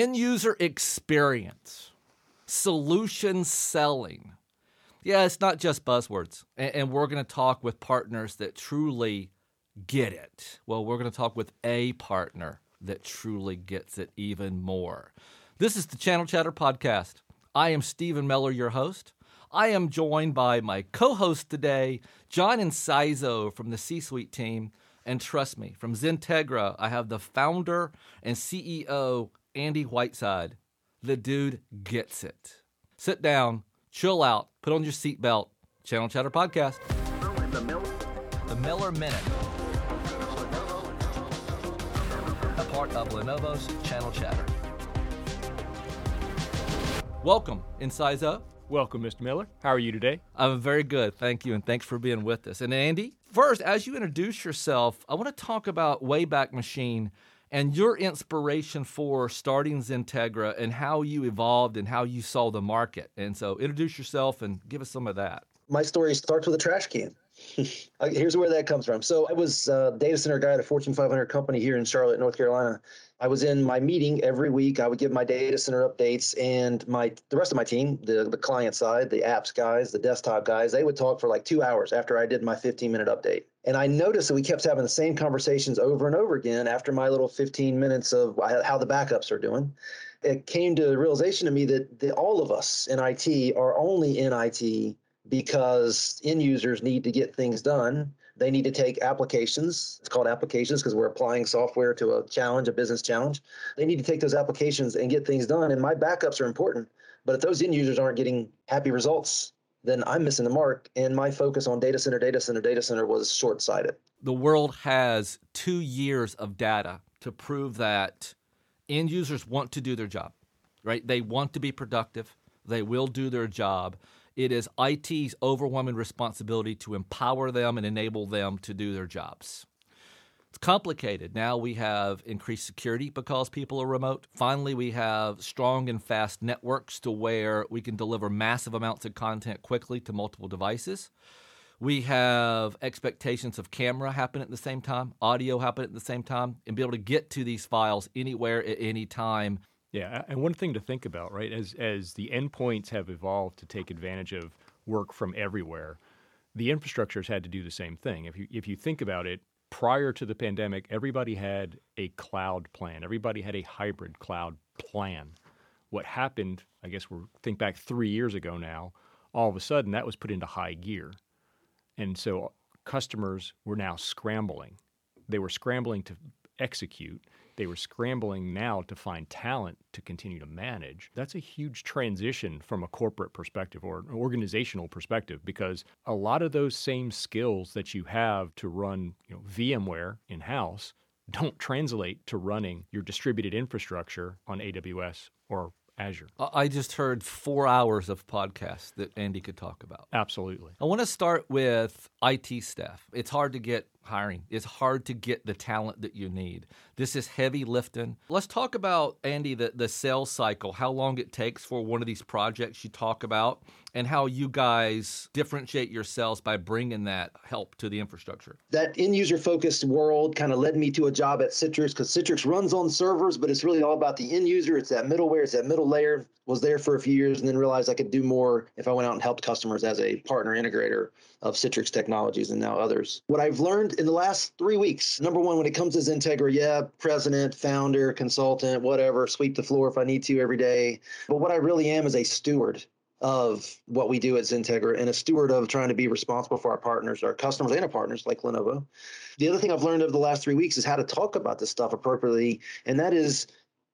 end user experience, solution selling. Yeah, it's not just buzzwords. And, we're going to talk with partners that truly get it. Well, we're going to talk with a partner that truly gets it even more. This is the Channel Chatter Podcast. I am Stephen Miller, your host. I am joined by my co host today, John Inciso from the C Suite team. And trust me, from Xentegra, I have the founder and CEO, Andy Whiteside. The dude gets it. Sit down, chill out, put on your seatbelt. Channel Chatter Podcast. The Miller Minute. A part of Lenovo's Channel Chatter. Welcome, Inciso. Welcome, Mr. Miller. How are you today? I'm very good. Thank you. And thanks for being with us. And Andy, first, as you introduce yourself, I want to talk about Wayback Machine and your inspiration for starting Xentegra and how you evolved and how you saw the market. And so introduce yourself and give us some of that. My story starts with a trash can. Here's where that comes from. So I was a data center guy at a Fortune 500 company here in Charlotte, North Carolina. I was in my meeting every week. I would give my data center updates, and my the rest of my team, the the client side, the apps guys, the desktop guys, they would talk for like two hours after I did my 15 minute update. And I noticed that we kept having the same conversations over and over again after my little 15 minutes of how the backups are doing. It came to the realization to me that, that all of us in IT are only in IT because end users need to get things done they need to take applications. It's called applications because we're applying software to a challenge, a business challenge. They need to take those applications and get things done. And my backups are important. But if those end users aren't getting happy results, then I'm missing the mark. And my focus on data center, data center, data center was short sighted. The world has two years of data to prove that end users want to do their job, right? They want to be productive, they will do their job. It is IT's overwhelming responsibility to empower them and enable them to do their jobs. It's complicated. Now we have increased security because people are remote. Finally, we have strong and fast networks to where we can deliver massive amounts of content quickly to multiple devices. We have expectations of camera happen at the same time, audio happen at the same time, and be able to get to these files anywhere at any time yeah, and one thing to think about, right, as as the endpoints have evolved to take advantage of work from everywhere, the infrastructures had to do the same thing. If you if you think about it, prior to the pandemic, everybody had a cloud plan. Everybody had a hybrid cloud plan. What happened, I guess we think back 3 years ago now, all of a sudden that was put into high gear. And so customers were now scrambling. They were scrambling to execute they were scrambling now to find talent to continue to manage. That's a huge transition from a corporate perspective or an organizational perspective because a lot of those same skills that you have to run you know, VMware in house don't translate to running your distributed infrastructure on AWS or Azure. I just heard four hours of podcasts that Andy could talk about. Absolutely. I want to start with IT staff. It's hard to get hiring. It's hard to get the talent that you need. This is heavy lifting. Let's talk about, Andy, the, the sales cycle, how long it takes for one of these projects you talk about, and how you guys differentiate yourselves by bringing that help to the infrastructure. That end user focused world kind of led me to a job at Citrix because Citrix runs on servers, but it's really all about the end user. It's that middleware, it's that middle layer. Was there for a few years and then realized I could do more if I went out and helped customers as a partner integrator of Citrix technologies and now others. What I've learned in the last three weeks number one, when it comes to Xentegra, yeah, president, founder, consultant, whatever, sweep the floor if I need to every day. But what I really am is a steward of what we do at Xentegra and a steward of trying to be responsible for our partners, our customers and our partners like Lenovo. The other thing I've learned over the last three weeks is how to talk about this stuff appropriately. And that is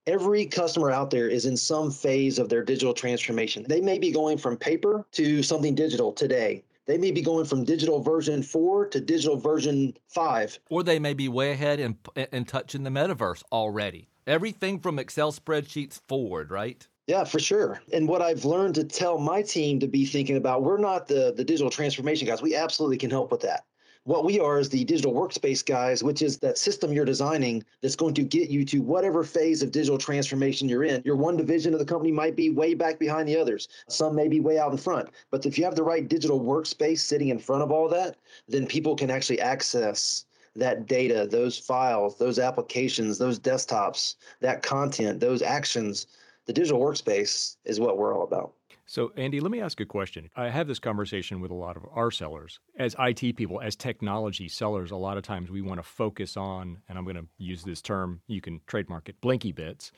every customer out there is in some phase of their digital transformation. They may be going from paper to something digital today. They may be going from digital version four to digital version five. Or they may be way ahead and, and touching the metaverse already. Everything from Excel spreadsheets forward, right? Yeah, for sure. And what I've learned to tell my team to be thinking about, we're not the, the digital transformation guys. We absolutely can help with that. What we are is the digital workspace guys, which is that system you're designing that's going to get you to whatever phase of digital transformation you're in. Your one division of the company might be way back behind the others. Some may be way out in front. But if you have the right digital workspace sitting in front of all that, then people can actually access that data, those files, those applications, those desktops, that content, those actions, the digital workspace is what we're all about. So, Andy, let me ask a question. I have this conversation with a lot of our sellers. As IT people, as technology sellers, a lot of times we want to focus on, and I'm going to use this term, you can trademark it, blinky bits.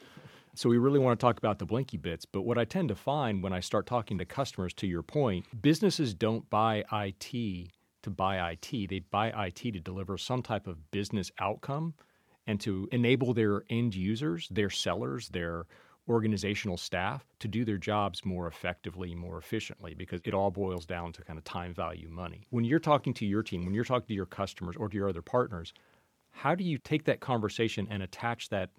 So, we really want to talk about the blinky bits. But what I tend to find when I start talking to customers, to your point, businesses don't buy IT to buy IT, they buy IT to deliver some type of business outcome and to enable their end users, their sellers, their organizational staff to do their jobs more effectively, more efficiently, because it all boils down to kind of time value money. When you're talking to your team, when you're talking to your customers or to your other partners, how do you take that conversation and attach that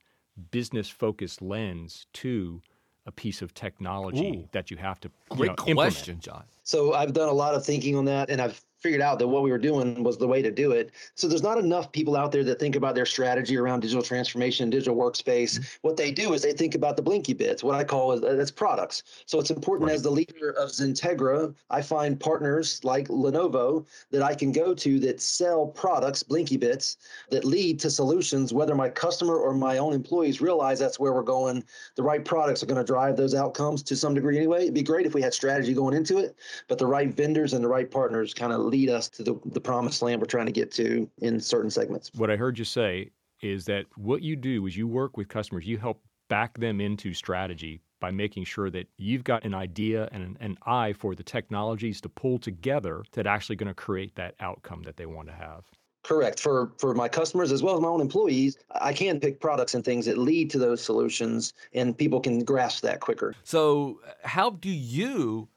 business focused lens to a piece of technology Ooh. that you have to you Great know, implement? question, John. So I've done a lot of thinking on that, and I've figured out that what we were doing was the way to do it. So there's not enough people out there that think about their strategy around digital transformation, digital workspace. What they do is they think about the blinky bits, what I call is uh, that's products. So it's important Right. as the leader of Xentegra, I find partners like Lenovo that I can go to that sell products, blinky bits, that lead to solutions, whether my customer or my own employees realize that's where we're going. The right products are going to drive those outcomes to some degree anyway. It'd be great if we had strategy going into it, but the right vendors and the right partners kind of lead us to the, the promised land we're trying to get to in certain segments. What I heard you say is that what you do is you work with customers, you help back them into strategy by making sure that you've got an idea and an, an eye for the technologies to pull together that actually going to create that outcome that they want to have. Correct. For for my customers as well as my own employees, I can pick products and things that lead to those solutions and people can grasp that quicker. So, how do you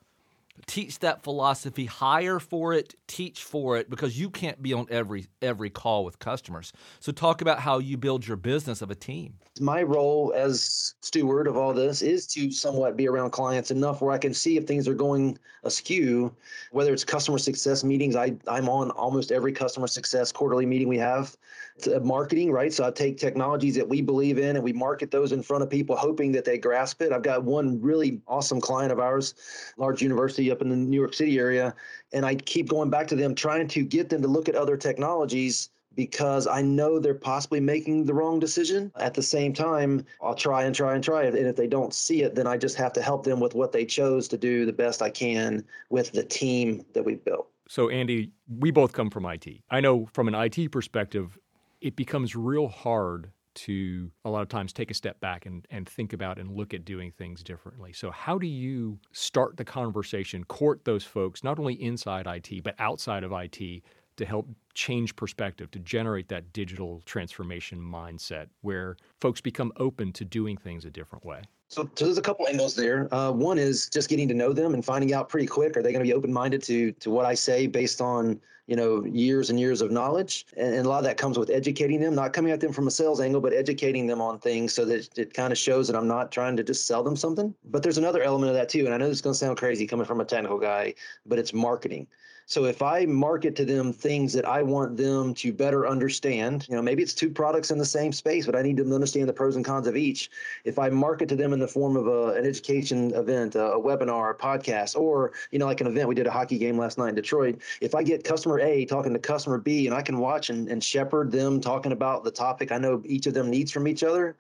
teach that philosophy, hire for it, teach for it because you can't be on every every call with customers. So talk about how you build your business of a team. My role as steward of all this is to somewhat be around clients enough where I can see if things are going askew, whether it's customer success meetings. I, I'm on almost every customer success quarterly meeting we have. Uh, marketing, right? So I take technologies that we believe in and we market those in front of people, hoping that they grasp it. I've got one really awesome client of ours, large university up in the New York City area, and I keep going back to them, trying to get them to look at other technologies because I know they're possibly making the wrong decision. At the same time, I'll try and try and try it. And if they don't see it, then I just have to help them with what they chose to do the best I can with the team that we've built. So, Andy, we both come from IT. I know from an IT perspective, it becomes real hard to a lot of times take a step back and, and think about and look at doing things differently. So, how do you start the conversation, court those folks, not only inside IT, but outside of IT, to help change perspective, to generate that digital transformation mindset where folks become open to doing things a different way? So, so there's a couple angles there. Uh, one is just getting to know them and finding out pretty quick are they going to be open-minded to to what I say based on you know years and years of knowledge, and, and a lot of that comes with educating them, not coming at them from a sales angle, but educating them on things so that it kind of shows that I'm not trying to just sell them something. But there's another element of that too, and I know this is going to sound crazy coming from a technical guy, but it's marketing. So if I market to them things that I want them to better understand, you know, maybe it's two products in the same space, but I need them to understand the pros and cons of each. If I market to them in the form of a, an education event, a, a webinar, a podcast, or you know, like an event, we did a hockey game last night in Detroit. If I get customer A talking to customer B, and I can watch and, and shepherd them talking about the topic I know each of them needs from each other,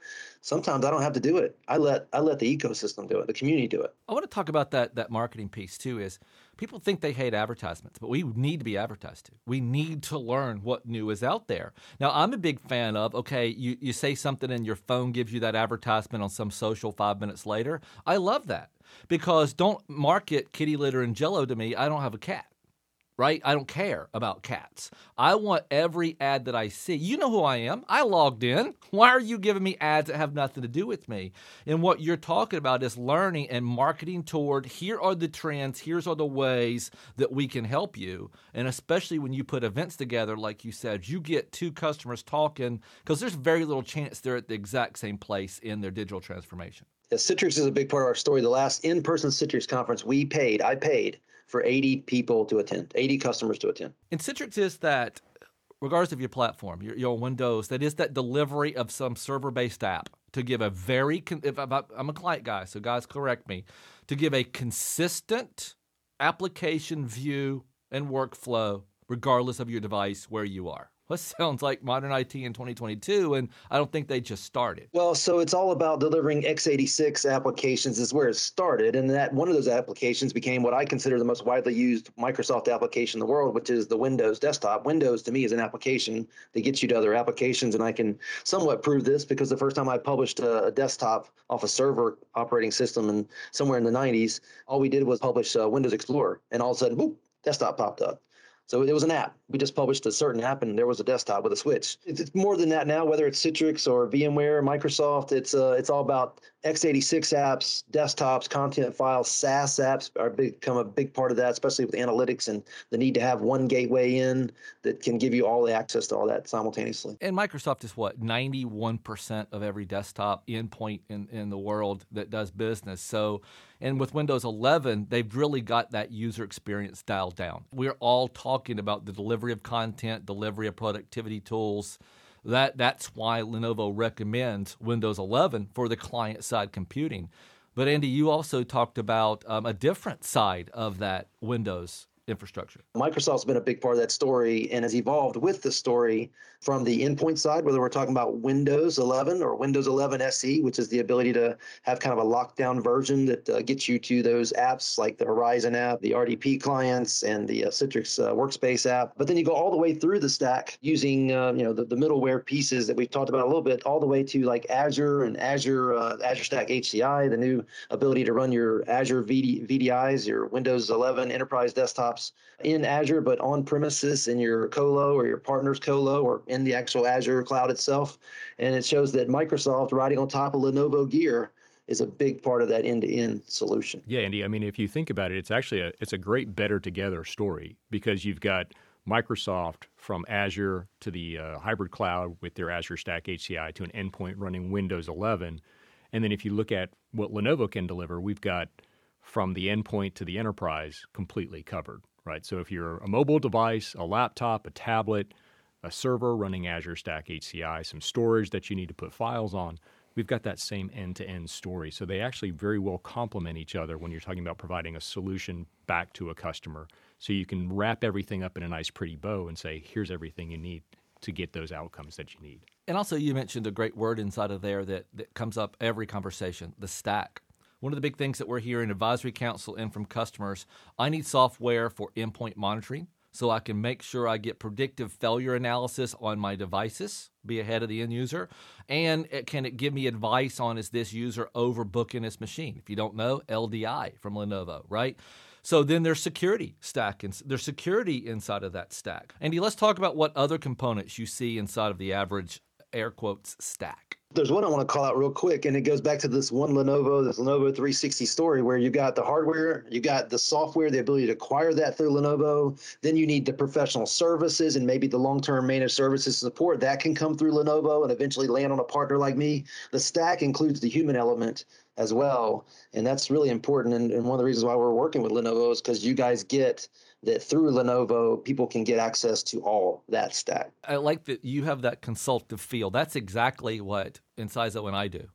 sometimes I don't have to do it. I let I let the ecosystem do it, the community do it. I want to talk about that that marketing piece too. Is people think they hate advertisements, but we need to be advertised to. We need to learn what new is out there. Now, I'm a big fan of okay, you you say something and your phone gives you that advertisement on some social five minutes later. I love that because don't market kitty litter and Jello to me. I don't have a cat right? I don't care about cats. I want every ad that I see. You know who I am. I logged in. Why are you giving me ads that have nothing to do with me? And what you're talking about is learning and marketing toward here are the trends, here's are the ways that we can help you. And especially when you put events together, like you said, you get two customers talking because there's very little chance they're at the exact same place in their digital transformation. Yeah, Citrix is a big part of our story. The last in-person Citrix conference, we paid, I paid for 80 people to attend, 80 customers to attend. And Citrix is that, regardless of your platform, your, your Windows, that is that delivery of some server-based app to give a very, if I'm a client guy, so guys correct me, to give a consistent application view and workflow regardless of your device where you are. That sounds like modern IT in 2022, and I don't think they just started. Well, so it's all about delivering x86 applications is where it started, and that one of those applications became what I consider the most widely used Microsoft application in the world, which is the Windows desktop. Windows to me is an application that gets you to other applications, and I can somewhat prove this because the first time I published a, desktop off a server operating system and somewhere in the 90s, all we did was publish uh, Windows Explorer, and all of a sudden, whoop, desktop popped up. So it was an app. We just published a certain app, and there was a desktop with a switch. It's more than that now. Whether it's Citrix or VMware, or Microsoft, it's uh, it's all about x86 apps, desktops, content files, SaaS apps are become a big part of that, especially with analytics and the need to have one gateway in that can give you all the access to all that simultaneously. And Microsoft is what, 91% of every desktop endpoint in, in the world that does business. So, and with Windows 11, they've really got that user experience dialed down. We're all talking about the delivery of content, delivery of productivity tools that that's why Lenovo recommends Windows 11 for the client side computing. But Andy, you also talked about um, a different side of that Windows infrastructure. Microsoft's been a big part of that story and has evolved with the story from the endpoint side, whether we're talking about Windows 11 or Windows 11 SE, which is the ability to have kind of a lockdown version that uh, gets you to those apps like the Horizon app, the RDP clients, and the uh, Citrix uh, Workspace app. But then you go all the way through the stack using uh, you know the, the middleware pieces that we've talked about a little bit, all the way to like Azure and Azure uh, Azure Stack HCI, the new ability to run your Azure VD, VDIs, your Windows 11 enterprise in Azure, but on premises in your colo or your partner's colo or in the actual Azure cloud itself. And it shows that Microsoft riding on top of Lenovo gear is a big part of that end-to-end solution. Yeah, Andy. I mean, if you think about it, it's actually a it's a great better together story because you've got Microsoft from Azure to the uh, hybrid cloud with their Azure Stack HCI to an endpoint running Windows 11, and then if you look at what Lenovo can deliver, we've got from the endpoint to the enterprise completely covered, right? So if you're a mobile device, a laptop, a tablet, a server running Azure Stack HCI, some storage that you need to put files on, we've got that same end to end story. So they actually very well complement each other when you're talking about providing a solution back to a customer. So you can wrap everything up in a nice, pretty bow and say, here's everything you need to get those outcomes that you need. And also, you mentioned a great word inside of there that, that comes up every conversation the stack. One of the big things that we're hearing advisory council and from customers, I need software for endpoint monitoring so I can make sure I get predictive failure analysis on my devices, be ahead of the end user, and it, can it give me advice on is this user overbooking his machine? If you don't know, LDI from Lenovo, right? So then there's security stack and there's security inside of that stack. Andy, let's talk about what other components you see inside of the average air quotes stack. There's one I want to call out real quick, and it goes back to this one Lenovo, this Lenovo 360 story where you got the hardware, you got the software, the ability to acquire that through Lenovo. Then you need the professional services and maybe the long term managed services support that can come through Lenovo and eventually land on a partner like me. The stack includes the human element as well. And that's really important. And, and one of the reasons why we're working with Lenovo is because you guys get that through Lenovo, people can get access to all that stack. I like that you have that consultative feel. That's exactly what Inciso and I do.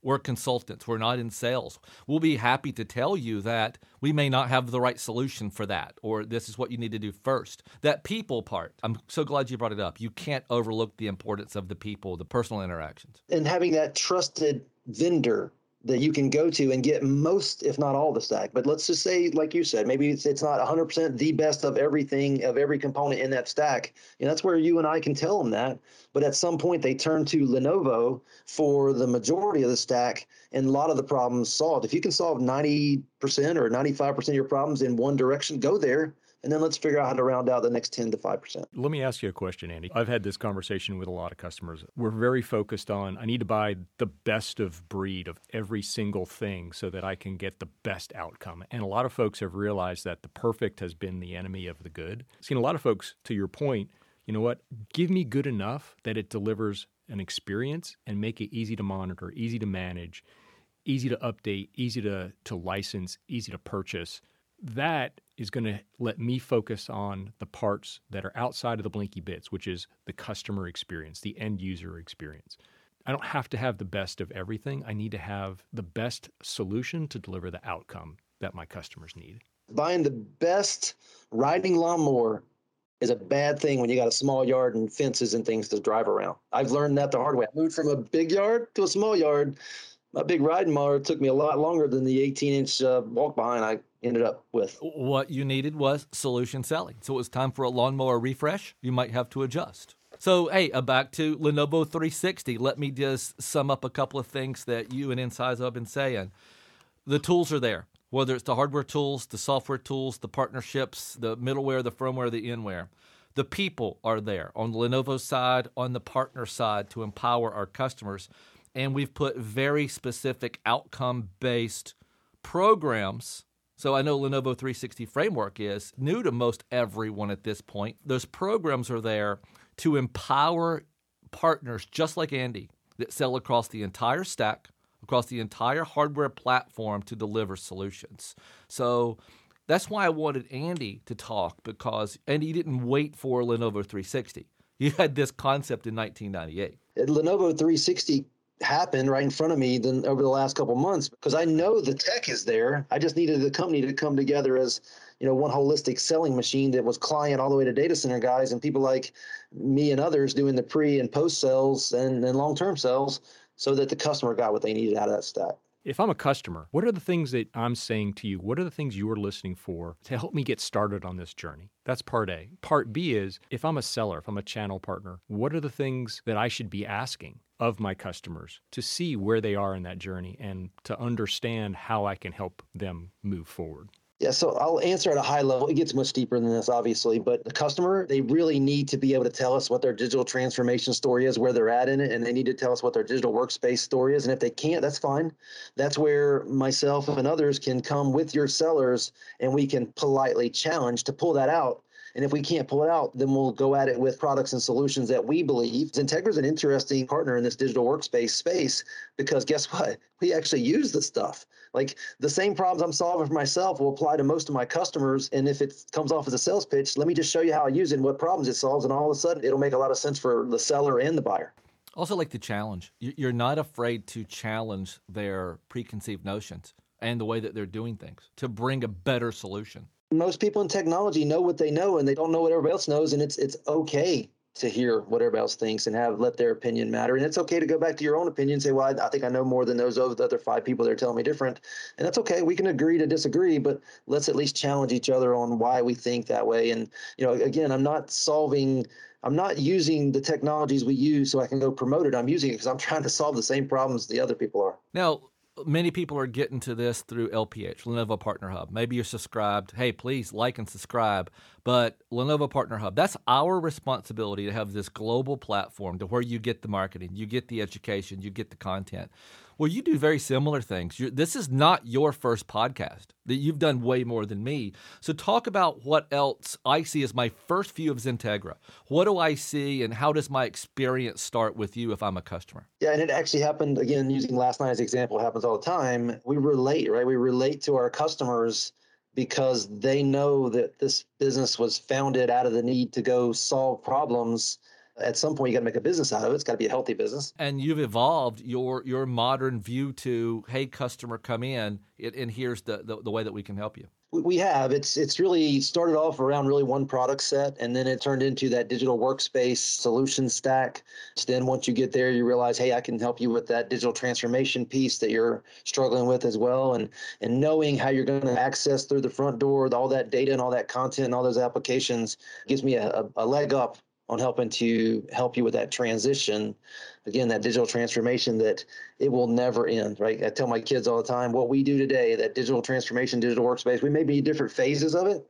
We're consultants. We're not in sales. We'll be happy to tell you that we may not have the right solution for that, or this is what you need to do first. That people part, I'm so glad you brought it up. You can't overlook the importance of the people, the personal interactions. And having that trusted vendor that you can go to and get most, if not all, the stack. But let's just say, like you said, maybe it's, it's not 100% the best of everything, of every component in that stack. And that's where you and I can tell them that. But at some point, they turn to Lenovo for the majority of the stack and a lot of the problems solved. If you can solve 90% or 95% of your problems in one direction, go there and then let's figure out how to round out the next 10 to 5%. Let me ask you a question, Andy. I've had this conversation with a lot of customers. We're very focused on I need to buy the best of breed of every single thing so that I can get the best outcome. And a lot of folks have realized that the perfect has been the enemy of the good. I've seen a lot of folks, to your point, you know what? Give me good enough that it delivers an experience and make it easy to monitor, easy to manage, easy to update, easy to, to license, easy to purchase. That is going to let me focus on the parts that are outside of the blinky bits, which is the customer experience, the end user experience. I don't have to have the best of everything. I need to have the best solution to deliver the outcome that my customers need. Buying the best riding lawnmower is a bad thing when you got a small yard and fences and things to drive around. I've learned that the hard way. I moved from a big yard to a small yard. My big riding mower took me a lot longer than the 18 inch uh, walk behind I ended up with. What you needed was solution selling. So it was time for a lawnmower refresh. You might have to adjust. So, hey, uh, back to Lenovo 360. Let me just sum up a couple of things that you and Inciso have been saying. The tools are there, whether it's the hardware tools, the software tools, the partnerships, the middleware, the firmware, the inware. The people are there on the Lenovo side, on the partner side to empower our customers. And we've put very specific outcome based programs so I know Lenovo 360 Framework is new to most everyone at this point. Those programs are there to empower partners just like Andy that sell across the entire stack, across the entire hardware platform to deliver solutions. So that's why I wanted Andy to talk because Andy didn't wait for Lenovo 360. You had this concept in 1998. At Lenovo 360 happened right in front of me than over the last couple months because I know the tech is there. I just needed the company to come together as you know one holistic selling machine that was client all the way to data center guys and people like me and others doing the pre and post sales and, and long term sales so that the customer got what they needed out of that stack. If I'm a customer, what are the things that I'm saying to you? What are the things you're listening for to help me get started on this journey? That's part A. Part B is if I'm a seller, if I'm a channel partner, what are the things that I should be asking of my customers to see where they are in that journey and to understand how I can help them move forward? Yeah, so I'll answer at a high level. It gets much deeper than this, obviously, but the customer, they really need to be able to tell us what their digital transformation story is, where they're at in it, and they need to tell us what their digital workspace story is. And if they can't, that's fine. That's where myself and others can come with your sellers and we can politely challenge to pull that out and if we can't pull it out, then we'll go at it with products and solutions that we believe. Xentegra is an interesting partner in this digital workspace space because guess what? We actually use the stuff. Like the same problems I'm solving for myself will apply to most of my customers. And if it comes off as a sales pitch, let me just show you how I use it and what problems it solves. And all of a sudden, it'll make a lot of sense for the seller and the buyer. Also, like the challenge. You're not afraid to challenge their preconceived notions and the way that they're doing things to bring a better solution most people in technology know what they know and they don't know what everybody else knows and it's it's okay to hear what everybody else thinks and have let their opinion matter. And it's okay to go back to your own opinion and say well I, I think i know more than those other five people that are telling me different. And that's okay. We can agree to disagree but let's at least challenge each other on why we think that way. And you know again i'm not solving i'm not using the technologies we use so i can go promote it. I'm using it because i'm trying to solve the same problems the other people are. Now many people are getting to this through LPH, Lenovo Partner Hub. Maybe you're subscribed. Hey, please like and subscribe. But Lenovo Partner Hub, that's our responsibility to have this global platform to where you get the marketing, you get the education, you get the content. Well, you do very similar things. You're, this is not your first podcast. That you've done way more than me. So talk about what else I see as my first view of Xentegra. What do I see, and how does my experience start with you if I'm a customer? Yeah, and it actually happened again using last night as example. Happens all the time. We relate, right? We relate to our customers because they know that this business was founded out of the need to go solve problems at some point you got to make a business out of it. It's got to be a healthy business. And you've evolved your your modern view to, hey, customer, come in, and here's the, the, the way that we can help you. We have. It's it's really started off around really one product set, and then it turned into that digital workspace solution stack. So then once you get there, you realize, hey, I can help you with that digital transformation piece that you're struggling with as well, and and knowing how you're going to access through the front door all that data and all that content and all those applications gives me a, a leg up on helping to help you with that transition. Again that digital transformation that it will never end right? I tell my kids all the time what we do today that digital transformation digital workspace we may be different phases of it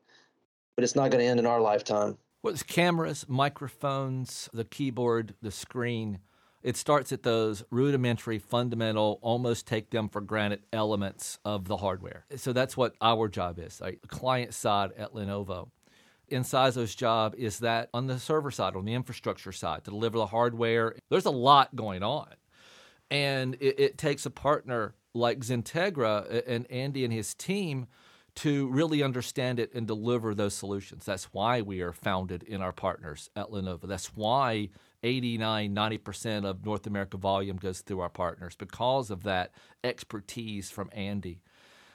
but it's not going to end in our lifetime. It's cameras microphones the keyboard the screen. It starts at those rudimentary fundamental almost take them for granted elements of the hardware. So that's what our job is right? client side at lenovo Inciso's job is that on the server side, on the infrastructure side, to deliver the hardware. There's a lot going on. And it, it takes a partner like Xentegra and Andy and his team to really understand it and deliver those solutions. That's why we are founded in our partners at Lenovo. That's why 89, 90% of North America volume goes through our partners because of that expertise from Andy.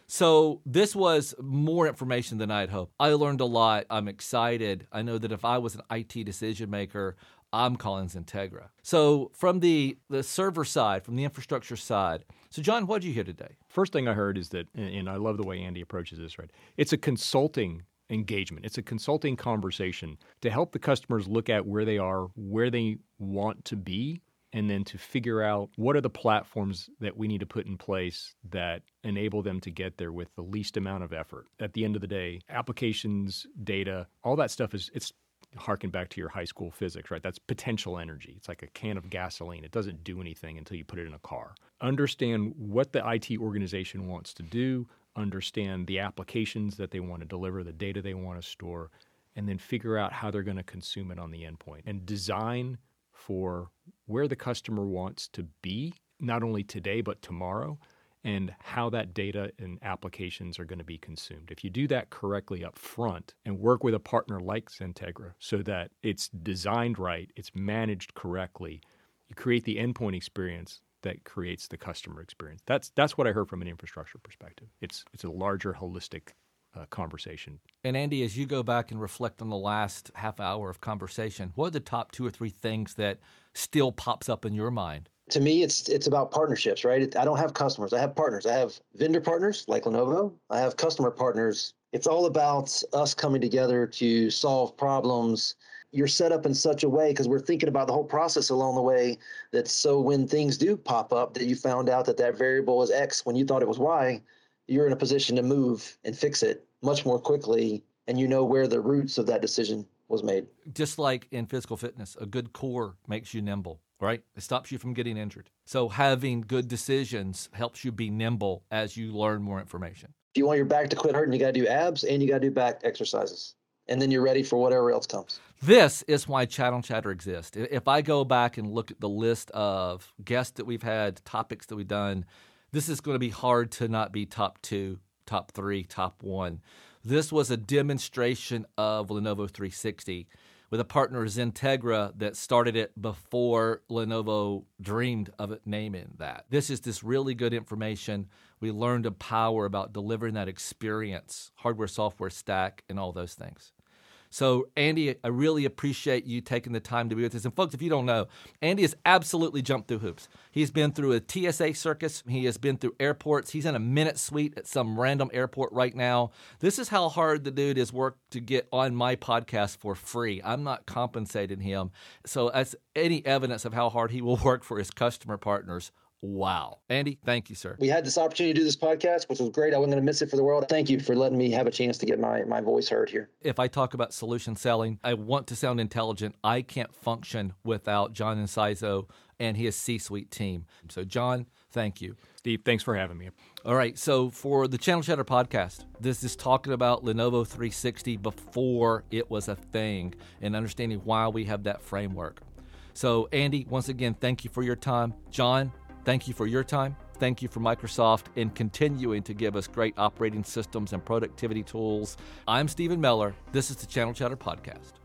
So this was more information than I had hoped. I learned a lot. I'm excited. I know that if I was an IT decision maker, I'm calling Xentegra. So from the the server side, from the infrastructure side. So John, what did you hear today? First thing I heard is that, and I love the way Andy approaches this. Right, it's a consulting engagement. It's a consulting conversation to help the customers look at where they are, where they want to be, and then to figure out what are the platforms that we need to put in place that enable them to get there with the least amount of effort. At the end of the day, applications, data, all that stuff is it's harken back to your high school physics, right? That's potential energy. It's like a can of gasoline. It doesn't do anything until you put it in a car. Understand what the IT organization wants to do, understand the applications that they want to deliver, the data they want to store, and then figure out how they're going to consume it on the endpoint and design for where the customer wants to be, not only today, but tomorrow, and how that data and applications are going to be consumed. If you do that correctly up front and work with a partner like Xentegra so that it's designed right, it's managed correctly, you create the endpoint experience that creates the customer experience. That's that's what I heard from an infrastructure perspective. It's it's a larger holistic uh, conversation. And Andy, as you go back and reflect on the last half hour of conversation, what are the top two or three things that still pops up in your mind? To me, it's it's about partnerships, right? I don't have customers. I have partners. I have vendor partners like Lenovo. I have customer partners. It's all about us coming together to solve problems. You're set up in such a way because we're thinking about the whole process along the way. That so when things do pop up, that you found out that that variable is X when you thought it was Y, you're in a position to move and fix it much more quickly and you know where the roots of that decision was made. Just like in physical fitness, a good core makes you nimble, right? It stops you from getting injured. So having good decisions helps you be nimble as you learn more information. If you want your back to quit hurting, you got to do abs and you got to do back exercises. And then you're ready for whatever else comes. This is why Chat on Chatter exists. If I go back and look at the list of guests that we've had, topics that we've done, this is going to be hard to not be top two, top three, top one. This was a demonstration of Lenovo 360 with a partner Xentegra that started it before Lenovo dreamed of it naming that. This is this really good information. We learned a power about delivering that experience, hardware, software stack, and all those things. So, Andy, I really appreciate you taking the time to be with us. And, folks, if you don't know, Andy has absolutely jumped through hoops. He's been through a TSA circus, he has been through airports. He's in a minute suite at some random airport right now. This is how hard the dude has worked to get on my podcast for free. I'm not compensating him. So, that's any evidence of how hard he will work for his customer partners. Wow. Andy, thank you, sir. We had this opportunity to do this podcast, which was great. I wasn't going to miss it for the world. Thank you for letting me have a chance to get my, my voice heard here. If I talk about solution selling, I want to sound intelligent. I can't function without John Inciso and his C suite team. So, John, thank you. Steve, thanks for having me. All right. So, for the Channel Chatter podcast, this is talking about Lenovo 360 before it was a thing and understanding why we have that framework. So, Andy, once again, thank you for your time. John, Thank you for your time. Thank you for Microsoft in continuing to give us great operating systems and productivity tools. I'm Stephen Miller. This is the Channel Chatter Podcast.